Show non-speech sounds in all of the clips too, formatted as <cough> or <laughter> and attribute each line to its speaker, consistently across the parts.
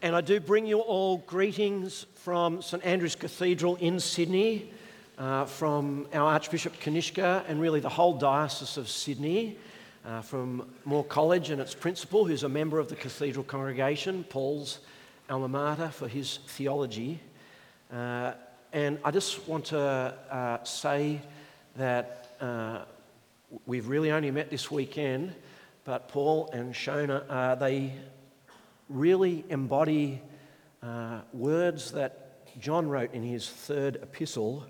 Speaker 1: And I do bring you all greetings from St Andrew's Cathedral in Sydney, uh, from our Archbishop Kanishka, and really the whole Diocese of Sydney, uh, from Moore College and its principal, who's a member of the Cathedral congregation, Paul's alma mater for his theology. Uh, and I just want to uh, say that uh, we've really only met this weekend, but Paul and Shona, uh, they really embody uh, words that John wrote in his third epistle.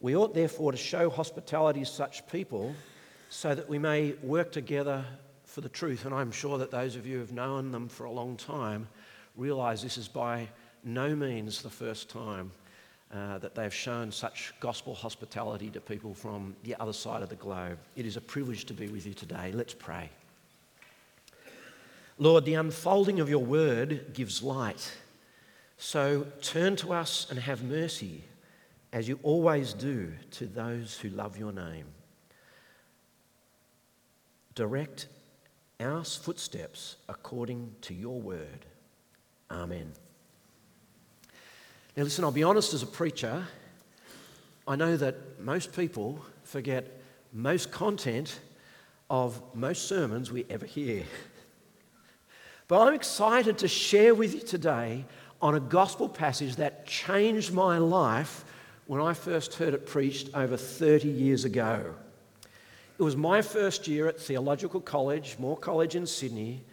Speaker 1: We ought therefore to show hospitality to such people so that we may work together for the truth. And I'm sure that those of you who have known them for a long time realize this is by no means the first time uh, that they've shown such gospel hospitality to people from the other side of the globe. It is a privilege to be with you today. Let's pray. Lord, the unfolding of your word gives light. So turn to us and have mercy, as you always do to those who love your name. Direct our footsteps according to your word. Amen. Now, listen, I'll be honest as a preacher, I know that most people forget most content of most sermons we ever hear. <laughs> But I'm excited to share with you today on a gospel passage that changed my life when I first heard it preached over 30 years ago. It was my first year at Theological College, Moore College in Sydney.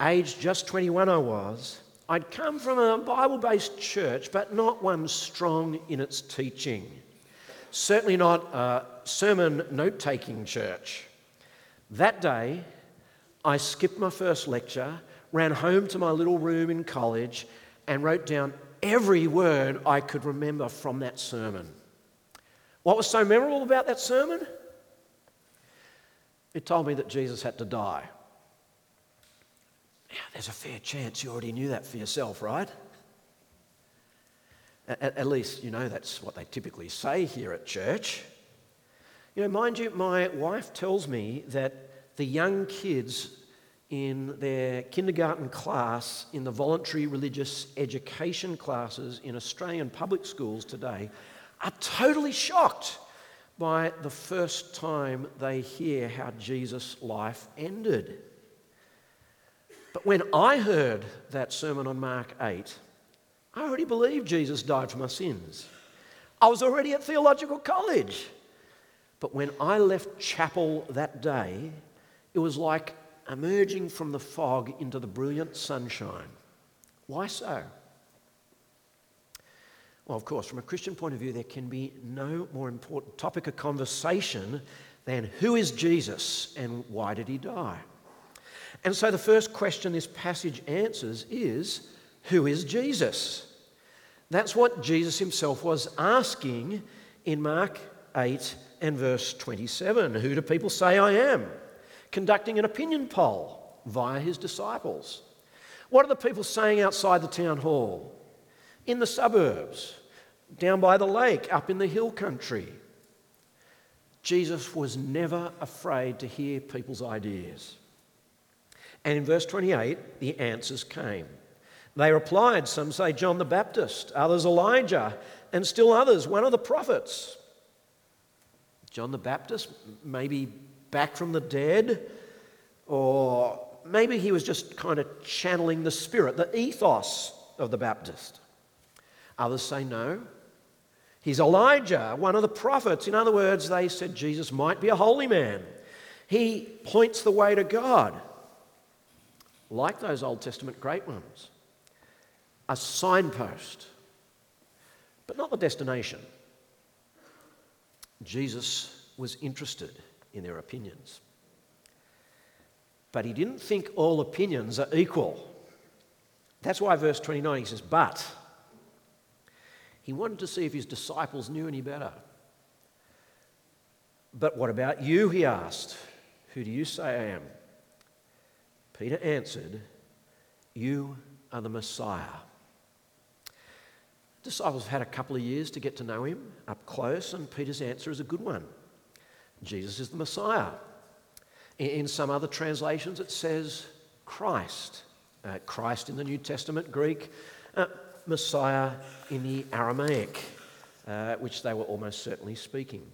Speaker 1: Aged just 21, I was. I'd come from a Bible based church, but not one strong in its teaching. Certainly not a sermon note taking church. That day, I skipped my first lecture ran home to my little room in college and wrote down every word I could remember from that sermon. What was so memorable about that sermon? It told me that Jesus had to die. Now, there's a fair chance you already knew that for yourself, right? At, at, least, you know, that's what they typically say here at church. You know, mind you, my wife tells me that the young kids in their kindergarten class in the voluntary religious education classes in Australian public schools today are totally shocked by the first time they hear how Jesus' life ended. But when I heard that sermon on Mark 8, I already believed Jesus died for my sins. I was already at theological college. But when I left chapel that day, it was like emerging from the fog into the brilliant sunshine. Why so? Well, of course, from a Christian point of view, there can be no more important topic of conversation than who is Jesus and why did he die? And so the first question this passage answers is who is Jesus? That's what Jesus himself was asking in Mark 8 and verse 27. Who do people say I am? Conducting an opinion poll via his disciples. What are the people saying outside the town hall? In the suburbs, down by the lake, up in the hill country. Jesus was never afraid to hear people's ideas. And in verse 28, the answers came. They replied, some say John the Baptist, others Elijah, and still others, one of the prophets. John the Baptist, maybe back from the dead, or maybe he was just kind of channeling the spirit, the ethos of the Baptist. Others say no. He's Elijah, one of the prophets. In other words, they said Jesus might be a holy man. He points the way to God, like those Old Testament great ones. A signpost, but not the destination. Jesus was interested in their opinions. But he didn't think all opinions are equal. That's why verse 29 he says, But he wanted to see if his disciples knew any better. But what about you? He asked. Who do you say I am? Peter answered, You are the Messiah. Disciples have had a couple of years to get to know him up close, and Peter's answer is a good one. Jesus is the Messiah. In some other translations, it says Christ. Uh, Christ in the New Testament, Greek, uh, Messiah in the Aramaic, uh, which they were almost certainly speaking.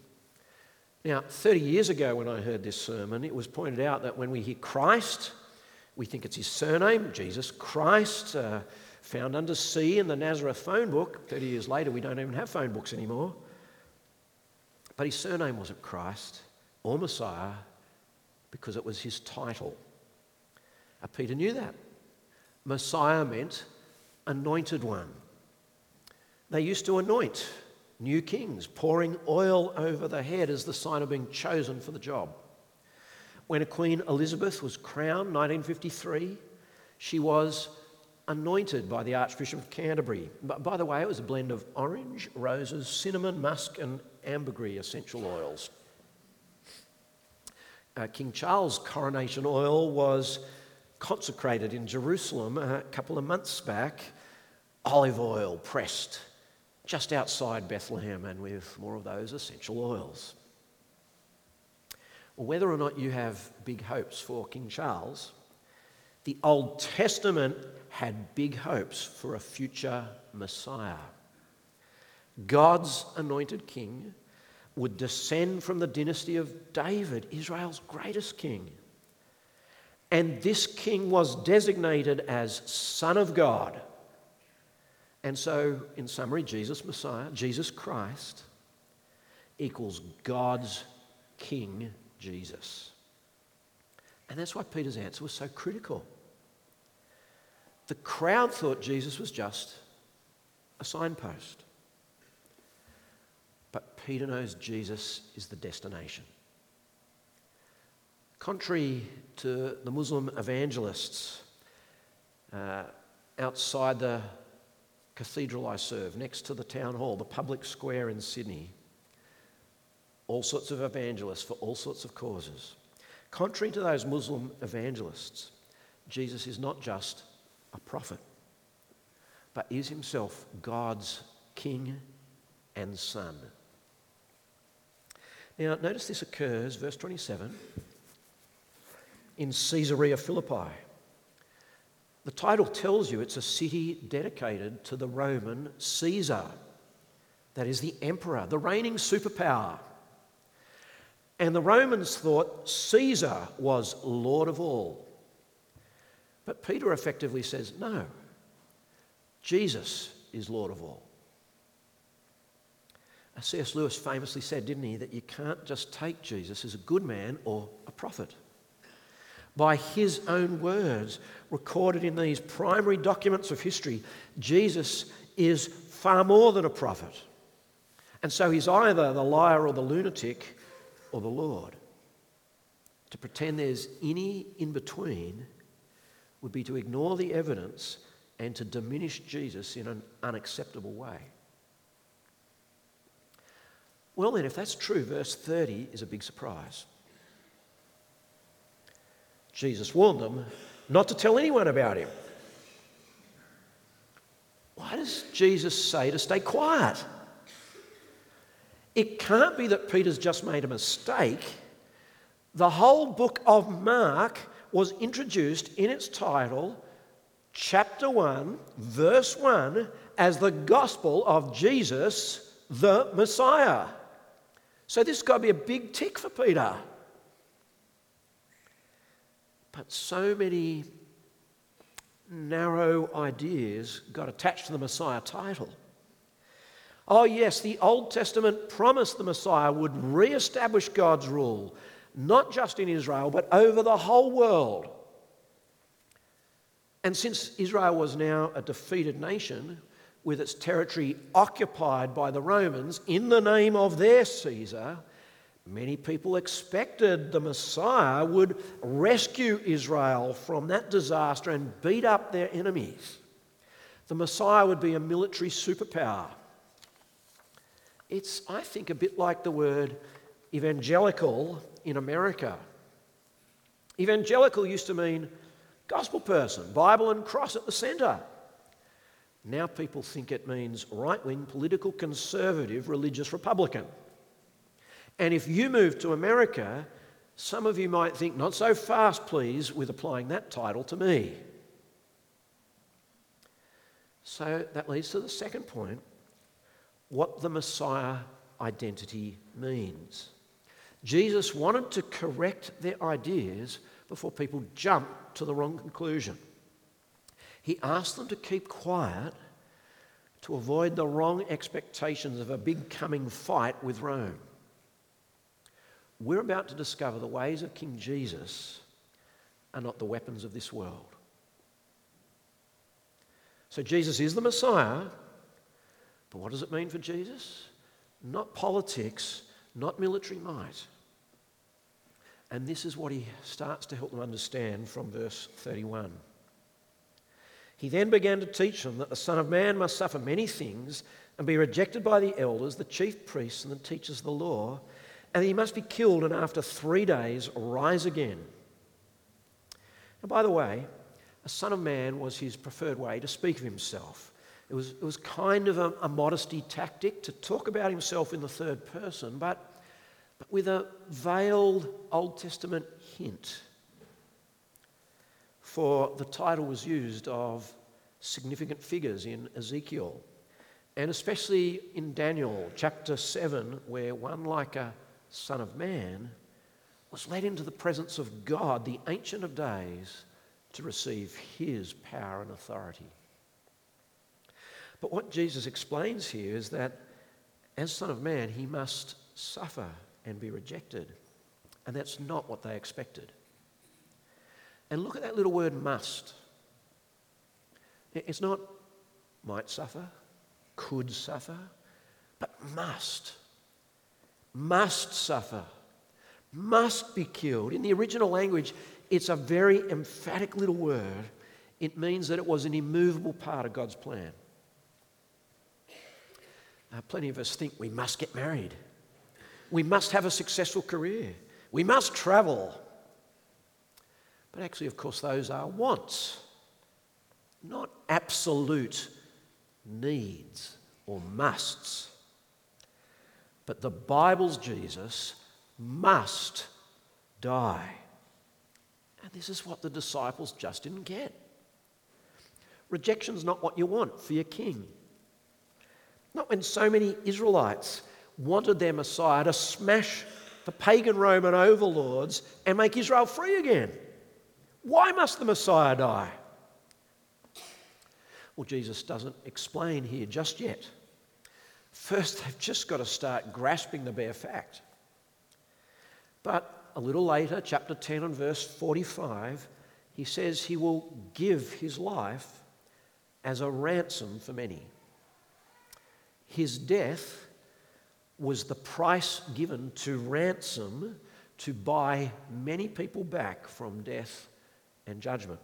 Speaker 1: Now, 30 years ago, when I heard this sermon, it was pointed out that when we hear Christ, we think it's his surname, Jesus Christ, uh, found under C in the Nazareth phone book. 30 years later, we don't even have phone books anymore. But his surname wasn't Christ or Messiah because it was his title. Uh, Peter knew that. Messiah meant anointed one. They used to anoint new kings, pouring oil over the head as the sign of being chosen for the job. When Queen Elizabeth was crowned, 1953, she was anointed by the Archbishop of Canterbury. But by the way, it was a blend of orange, roses, cinnamon, musk, and ambergris essential oils. Uh, King Charles' coronation oil was consecrated in Jerusalem a couple of months back, olive oil pressed just outside Bethlehem and with more of those essential oils. Whether or not you have big hopes for King Charles, the Old Testament had big hopes for a future Messiah. God's anointed king would descend from the dynasty of David, Israel's greatest king. And this king was designated as Son of God and so, in summary, Jesus Messiah, Jesus Christ, equals God's King Jesus. And that's why Peter's answer was so critical. The crowd thought Jesus was just a signpost. Peter knows Jesus is the destination. Contrary to the Muslim evangelists uh, outside the cathedral I serve, next to the town hall, the public square in Sydney. All sorts of evangelists for all sorts of causes. Contrary to those Muslim evangelists, Jesus is not just a prophet, but is himself God's King and Son. Now, notice this occurs, verse 27, in Caesarea Philippi. The title tells you it's a city dedicated to the Roman Caesar, that is the emperor, the reigning superpower. And the Romans thought Caesar was Lord of all. But Peter effectively says, no, Jesus is Lord of all. C.S. Lewis famously said, didn't he, that you can't just take Jesus as a good man or a prophet by his own words, recorded in these primary documents of history, Jesus is far more than a prophet. And so he's either the liar or the lunatic or the Lord. To pretend there's any in between would be to ignore the evidence and to diminish Jesus in an unacceptable way. Well, then, if that's true, verse 30 is a big surprise. Jesus warned them not to tell anyone about him. Why does Jesus say to stay quiet? It can't be that Peter's just made a mistake. The whole book of Mark was introduced in its title, chapter 1, verse 1, as the gospel of Jesus, the Messiah. So this has got to be a big tick for Peter. But so many narrow ideas got attached to the Messiah title. Oh, yes, the Old Testament promised the Messiah would re establish God's rule, not just in Israel, but over the whole world. And since Israel was now a defeated nation, with its territory occupied by the Romans in the name of their Caesar, Many people expected the Messiah would rescue Israel from that disaster and beat up their enemies. The Messiah would be a military superpower. It's, I think, a bit like the word evangelical in America. Evangelical used to mean gospel person, Bible and cross at the centre. Now people think it means right wing, political, conservative, religious Republican. And if you move to America, some of you might think, not so fast, please, with applying that title to me. So that leads to the second point what the Messiah identity means. Jesus wanted to correct their ideas before people jumped to the wrong conclusion. He asked them to keep quiet to avoid the wrong expectations of a big coming fight with Rome. We're about to discover the ways of King Jesus are not the weapons of this world. So Jesus is the Messiah, but what does it mean for Jesus? Not politics, not military might. And this is what he starts to help them understand from verse 31. He then began to teach them that the Son of Man must suffer many things and be rejected by the elders, the chief priests, and the teachers of the law, and that he must be killed and after three days rise again. And by the way, a son of man was his preferred way to speak of himself. It was, it was kind of a, a modesty tactic to talk about himself in the third person, but, but with a veiled Old Testament hint. For the title was used of significant figures in Ezekiel, and especially in Daniel chapter 7, where one like a son of man was led into the presence of God, the Ancient of Days to receive his power and authority. But what Jesus explains here is that as Son of Man, he must suffer and be rejected. And that's not what they expected. And look at that little word must. It's not might suffer, could suffer, but must. Must suffer, must be killed. In the original language, it's a very emphatic little word. It means that it was an immovable part of God's plan. Uh, plenty of us think we must get married. We must have a successful career. We must travel. But actually, of course, those are wants, not absolute needs or musts. But the Bible's Jesus must die. And this is what the disciples just didn't get. Rejection's not what you want for your king. Not when so many Israelites wanted their Messiah to smash the pagan Roman overlords and make Israel free again. Why must the Messiah die? Well, Jesus doesn't explain here just yet. First, they've just got to start grasping the bare fact. But a little later, chapter 10 and verse 45, he says he will give his life as a ransom for many. His death was the price given to ransom to buy many people back from death and judgment.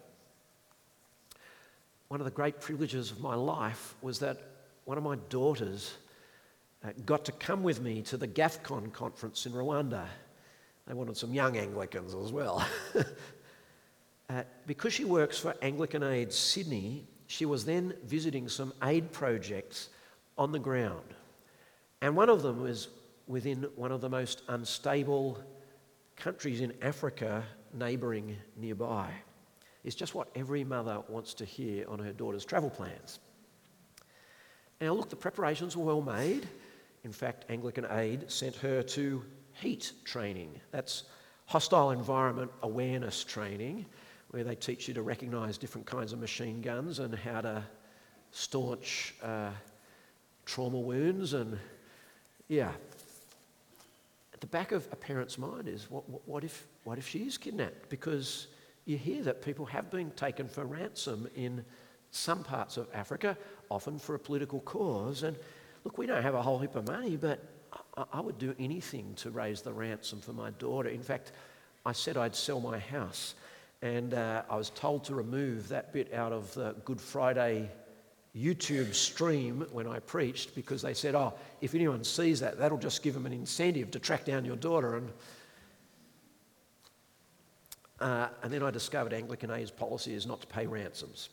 Speaker 1: One of the great privileges of my life was that one of my daughters uh, got to come with me to the GAFCON conference in Rwanda. They wanted some young Anglicans as well. <laughs> uh, because she works for Anglican Aid Sydney, she was then visiting some aid projects on the ground. And one of them was within one of the most unstable countries in Africa, neighbouring nearby. It's just what every mother wants to hear on her daughter's travel plans. Now, look, the preparations were well made. In fact, Anglican Aid sent her to heat training. That's hostile environment awareness training, where they teach you to recognize different kinds of machine guns and how to staunch uh, trauma wounds. And yeah, at the back of a parent's mind is what, what, what, if, what if she is kidnapped? Because you hear that people have been taken for ransom in some parts of Africa, often for a political cause. And look, we don't have a whole heap of money, but I would do anything to raise the ransom for my daughter. In fact, I said I'd sell my house, and uh, I was told to remove that bit out of the Good Friday YouTube stream when I preached because they said, oh, if anyone sees that, that'll just give them an incentive to track down your daughter. And, uh, and then I discovered Anglican Aid's policy is not to pay ransoms.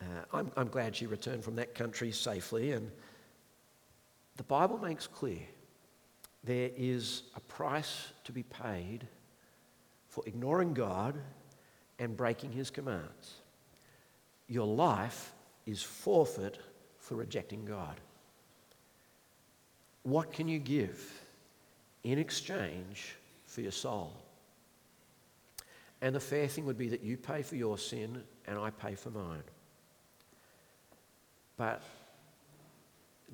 Speaker 1: Uh, I'm, I'm glad she returned from that country safely and the Bible makes clear there is a price to be paid for ignoring God and breaking his commands. Your life is forfeit for rejecting God. What can you give in exchange for your soul? And the fair thing would be that you pay for your sin and I pay for mine. But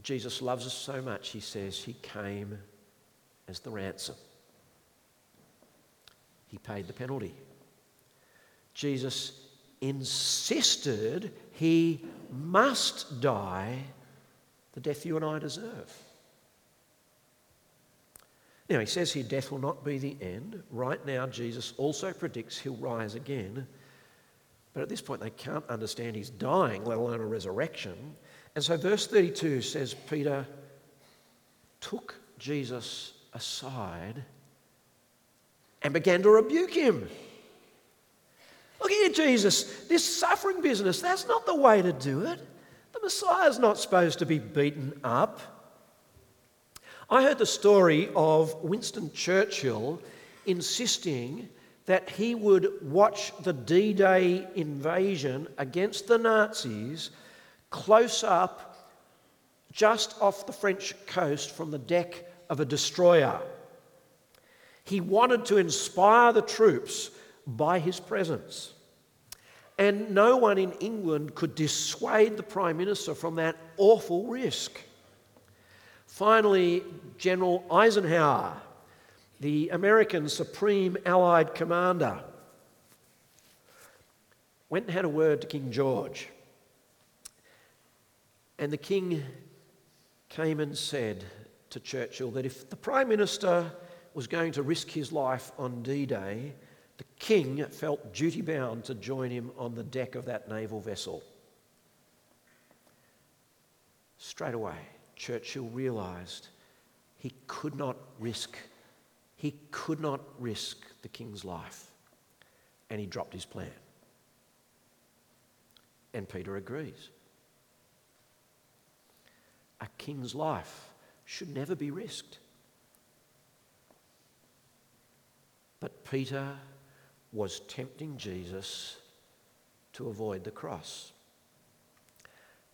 Speaker 1: Jesus loves us so much, he says, he came as the ransom. He paid the penalty. Jesus insisted he must die the death you and I deserve. Now, he says here death will not be the end. Right now, Jesus also predicts he'll rise again. But at this point, they can't understand he's dying, let alone a resurrection. And so, verse 32 says Peter took Jesus aside and began to rebuke him. Look here, Jesus, this suffering business, that's not the way to do it. The Messiah's not supposed to be beaten up. I heard the story of Winston Churchill insisting that he would watch the D Day invasion against the Nazis close up just off the French coast from the deck of a destroyer. He wanted to inspire the troops by his presence. And no one in England could dissuade the Prime Minister from that awful risk. Finally, General Eisenhower, the American Supreme Allied Commander, went and had a word to King George. And the king came and said to Churchill that if the Prime Minister was going to risk his life on D Day, the king felt duty bound to join him on the deck of that naval vessel. Straight away, Churchill realised he could not risk, he could not risk the king's life. And he dropped his plan. And Peter agrees a king's life should never be risked. But Peter was tempting Jesus to avoid the cross.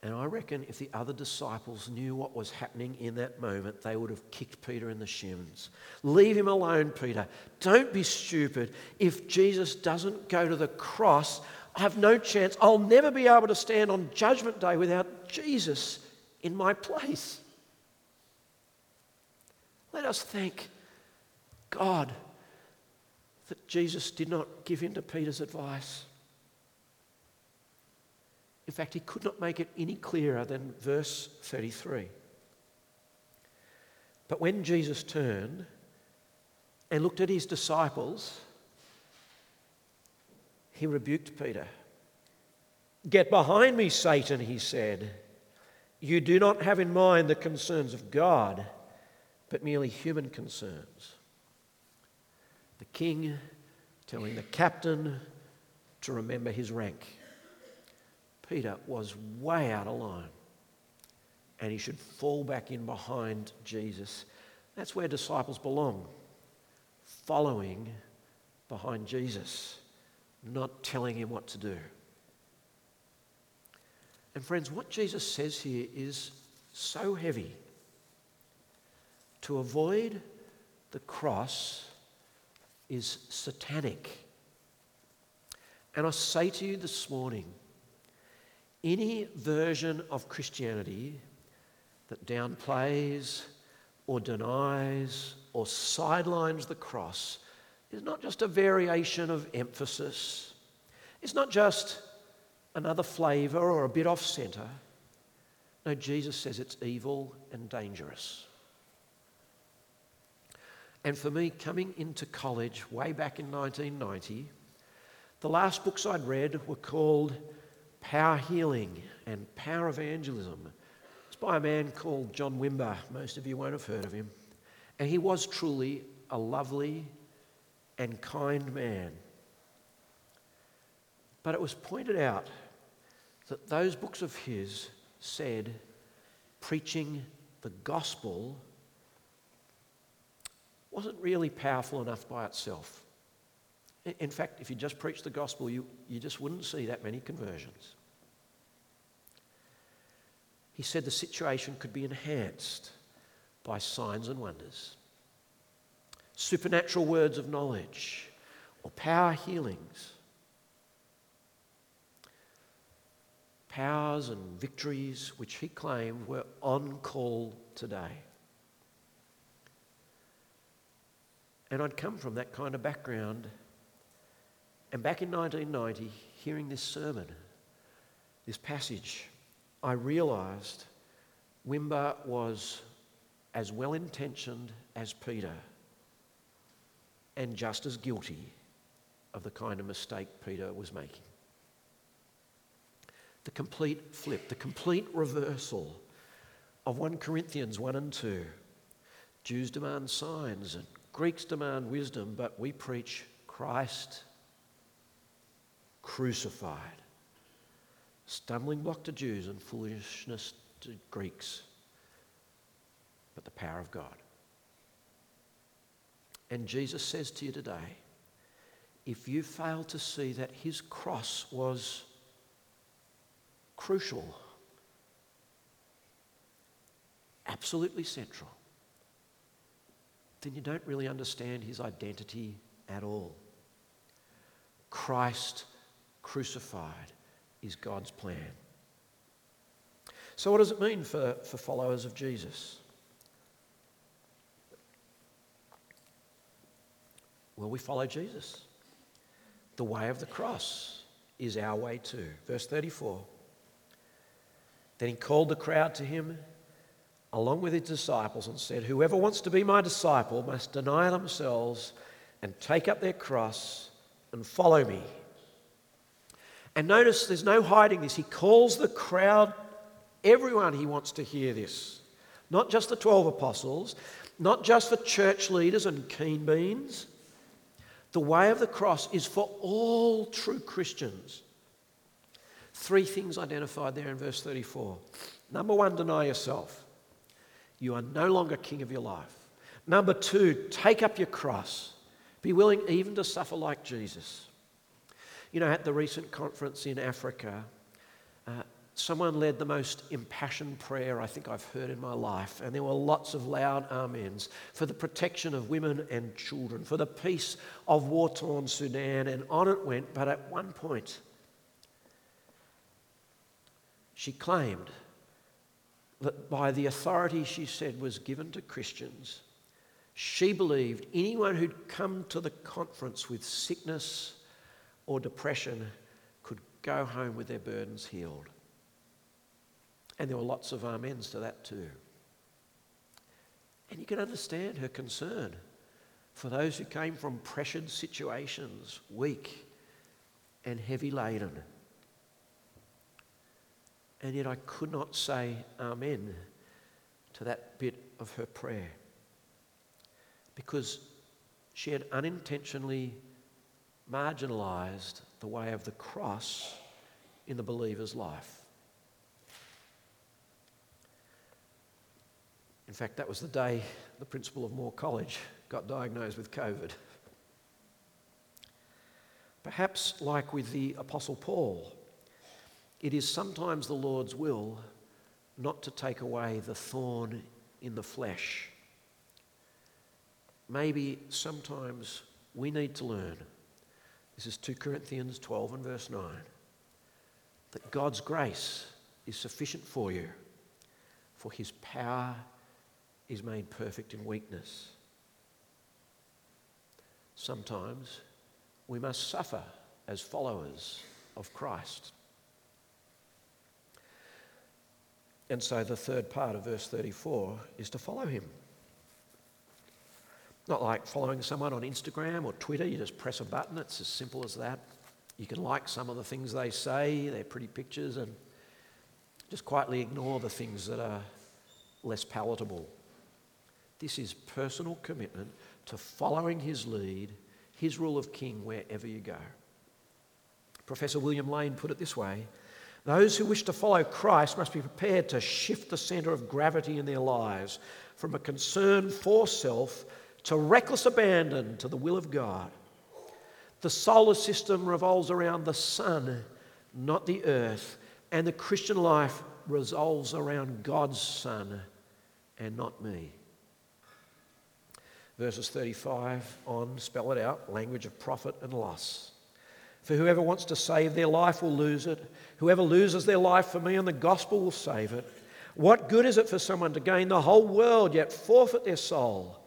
Speaker 1: And I reckon if the other disciples knew what was happening in that moment, they would have kicked Peter in the shins. Leave him alone, Peter. Don't be stupid. If Jesus doesn't go to the cross, I have no chance. I'll never be able to stand on Judgment Day without Jesus in my place. Let us thank God that Jesus did not give in to Peter's advice. In fact, he could not make it any clearer than verse 33. But when Jesus turned and looked at his disciples, he rebuked Peter. Get behind me, Satan, he said. You do not have in mind the concerns of God, but merely human concerns. The king telling the captain to remember his rank. Peter was way out of line and he should fall back in behind Jesus. That's where disciples belong, following behind Jesus, not telling him what to do. And friends, what Jesus says here is so heavy. To avoid the cross is satanic. And I say to you this morning any version of Christianity that downplays or denies or sidelines the cross is not just a variation of emphasis. It's not just another flavour or a bit off centre. No, Jesus says it's evil and dangerous. And for me, coming into college way back in 1990, the last books I'd read were called Power Healing and Power Evangelism. It's by a man called John Wimber. Most of you won't have heard of him. And he was truly a lovely and kind man. But it was pointed out that those books of his said preaching the gospel wasn't really powerful enough by itself. In fact, if you just preached the gospel, you, you just wouldn't see that many conversions. he said the situation could be enhanced by signs and wonders, supernatural words of knowledge, or power healings. Powers and victories which he claimed were on call today. And I'd come from that kind of background. And back in 1990, hearing this sermon, this passage, I realised Wimber was as well intentioned as Peter and just as guilty of the kind of mistake Peter was making. The complete flip, the complete reversal of 1 Corinthians 1 and 2. Jews demand signs and Greeks demand wisdom, but we preach Christ crucified. Stumbling block to Jews and foolishness to Greeks, but the power of God. And Jesus says to you today if you fail to see that his cross was crucial, absolutely central, then you don't really understand his identity at all. Christ crucified is God's plan. So, what does it mean for, for followers of Jesus? Well, we follow Jesus. The way of the cross is our way too. Verse 34. Then he called the crowd to him along with his disciples and said, Whoever wants to be my disciple must deny themselves and take up their cross and follow me. And notice there's no hiding this. He calls the crowd, everyone he wants to hear this. Not just the 12 apostles, not just the church leaders and keen beans. The way of the cross is for all true Christians. Three things identified there in verse 34. Number one, deny yourself. You are no longer king of your life. Number two, take up your cross. Be willing even to suffer like Jesus. You know, at the recent conference in Africa, uh, someone led the most impassioned prayer I think I've heard in my life, and there were lots of loud amens for the protection of women and children, for the peace of war torn Sudan, and on it went. But at one point, she claimed that by the authority she said was given to Christians, she believed anyone who'd come to the conference with sickness or depression could go home with their burdens healed. And there were lots of amens to that too. And you can understand her concern for those who came from pressured situations, weak and heavy laden. And yet I could not say Amen to that bit of her prayer because she had unintentionally marginalized the way of the cross in the believer's life. In fact, that was the day the principal of Moore College got diagnosed with COVID. Perhaps, like with the Apostle Paul, it is sometimes the Lord's will not to take away the thorn in the flesh. Maybe sometimes we need to learn. This is 2 Corinthians 12 and verse 9. That God's grace is sufficient for you, for his power is made perfect in weakness. Sometimes we must suffer as followers of Christ. And so the third part of verse 34 is to follow him. Not like following someone on Instagram or Twitter, you just press a button, it's as simple as that. You can like some of the things they say, they're pretty pictures, and just quietly ignore the things that are less palatable. This is personal commitment to following his lead, his rule of king wherever you go. Professor William Lane put it this way those who wish to follow Christ must be prepared to shift the centre of gravity in their lives from a concern for self to reckless abandon to the will of God. The solar system revolves around the sun, not the earth, and the Christian life revolves around God's Son and not me. Verses 35 on spell it out language of profit and loss. For whoever wants to save their life will lose it. Whoever loses their life for me and the gospel will save it. What good is it for someone to gain the whole world yet forfeit their soul?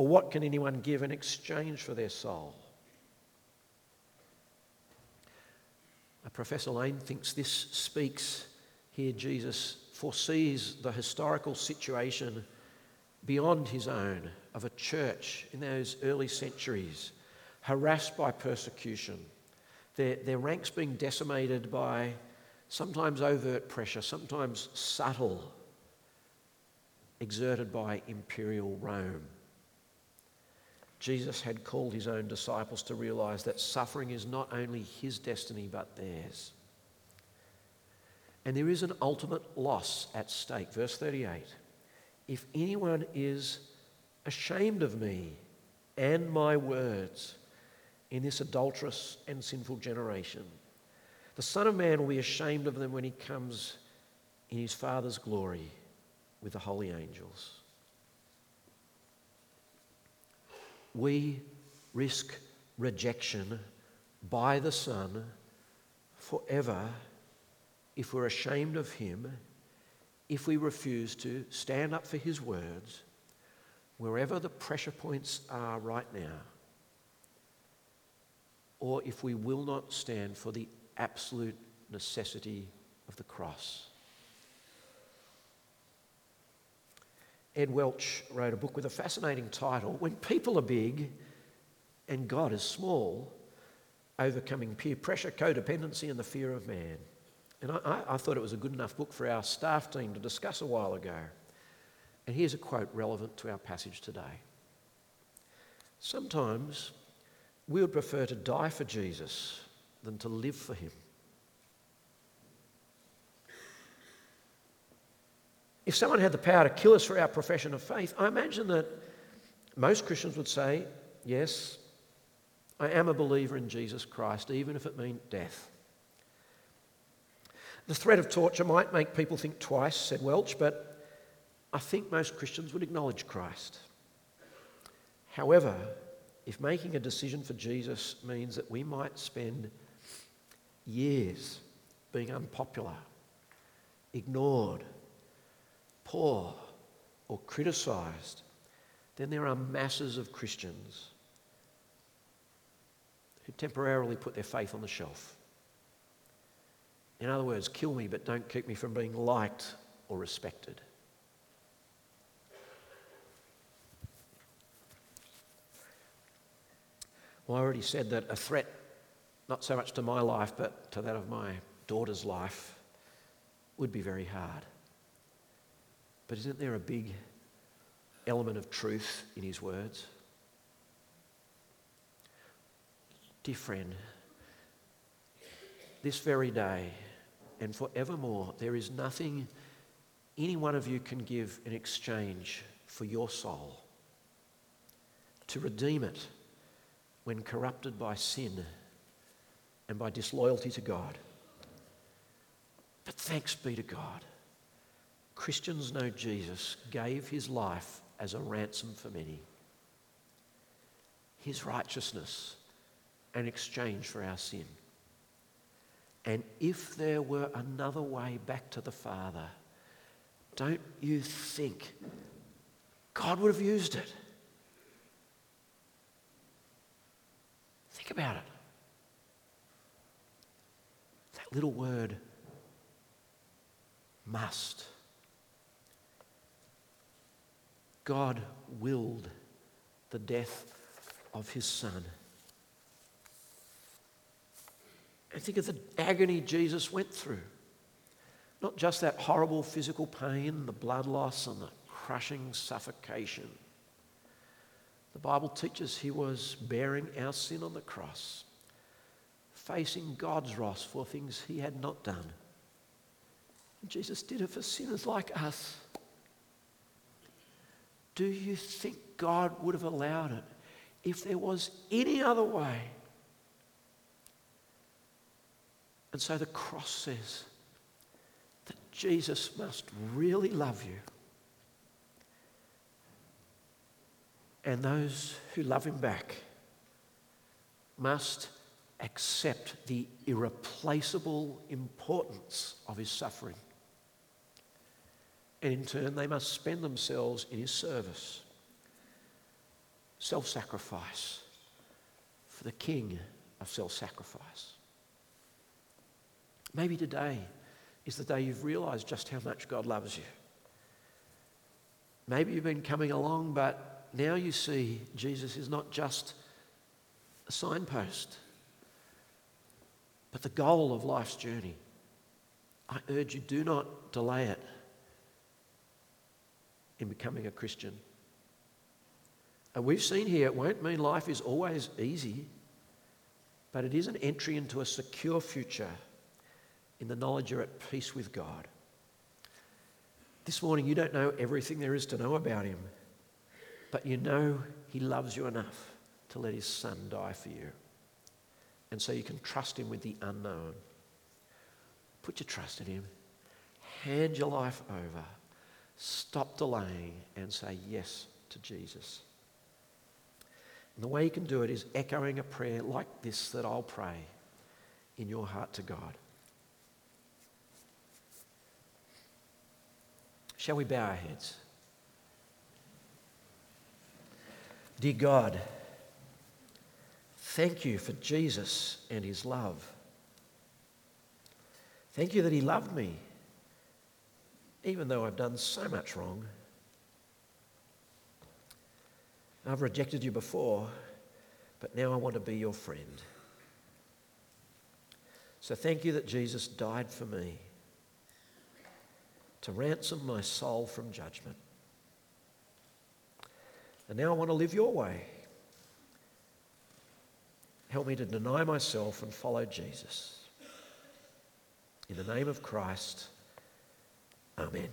Speaker 1: Or what can anyone give in exchange for their soul? Professor Lane thinks this speaks here, Jesus foresees the historical situation beyond his own of a church in those early centuries, harassed by persecution, their, their ranks being decimated by sometimes overt pressure, sometimes subtle, exerted by imperial Rome. Jesus had called his own disciples to realize that suffering is not only his destiny but theirs. And there is an ultimate loss at stake. Verse 38 If anyone is ashamed of me and my words in this adulterous and sinful generation, the Son of Man will be ashamed of them when he comes in his Father's glory with the holy angels. We risk rejection by the Son forever if we're ashamed of Him, if we refuse to stand up for His words, wherever the pressure points are right now, or if we will not stand for the absolute necessity of the cross. Ed Welch wrote a book with a fascinating title When People Are Big and God is Small Overcoming Peer Pressure, Codependency, and the Fear of Man. And I, I, thought it was a good enough book for our staff team to discuss a while ago. And here's a quote relevant to our passage today Sometimes we would prefer to die for Jesus than to live for him. If someone had the power to kill us for our profession of faith, I imagine that most Christians would say, Yes, I am a believer in Jesus Christ, even if it meant death. The threat of torture might make people think twice, said Welch, but I think most Christians would acknowledge Christ. However, if making a decision for Jesus means that we might spend years being unpopular, ignored, poor or criticized, then there are masses of Christians who temporarily put their faith on the shelf. In other words, kill me, but don't keep me from being liked or respected. Well, I already said that a threat, not so much to my life, but to that of my daughter's life, would be very hard. But isn't there a big element of truth in his words? Dear friend, this very day and forevermore, there is nothing any one of you can give in exchange for your soul. To redeem it when corrupted by sin and by disloyalty to God. But thanks be to God Christians know Jesus gave his life as a ransom for many. His righteousness an exchange for our sin. And if there were another way back to the Father, don't you think God would have used it? Think about it. That little word, must. God willed the death of his son. And think of the agony Jesus went through. Not just that horrible physical pain, the blood loss, and the crushing suffocation. The Bible teaches he was bearing our sin on the cross, facing God's wrath for things he had not done. And Jesus did it for sinners like us. Do you think God would have allowed it if there was any other way? And so the cross says that Jesus must really love you. And those who love him back must accept the irreplaceable importance of his suffering. And in turn, they must spend themselves in his service. Self sacrifice for the king of self sacrifice. Maybe today is the day you've realized just how much God loves you. Maybe you've been coming along, but now you see Jesus is not just a signpost, but the goal of life's journey. I urge you, do not delay it in becoming a Christian. And we've seen here, it won't mean life is always easy, but it is an entry into a secure future in the knowledge you're at peace with God. This morning, you don't know everything there is to know about Him, but you know He loves you enough to let His Son die for you. And so you can trust Him with the unknown. Put your trust in Him, hand your life over, stop delaying, and say yes to Jesus. And the way you can do it is echoing a prayer like this that I'll pray in your heart to God. Shall we bow our heads? Dear God, thank you for Jesus and his love. Thank you that he loved me, even though I've done so much wrong. I've rejected you before, but now I want to be your friend. So thank you that Jesus died for me to ransom my soul from judgment. And now I want to live your way. Help me to deny myself and follow Jesus. In the name of Christ, Amen.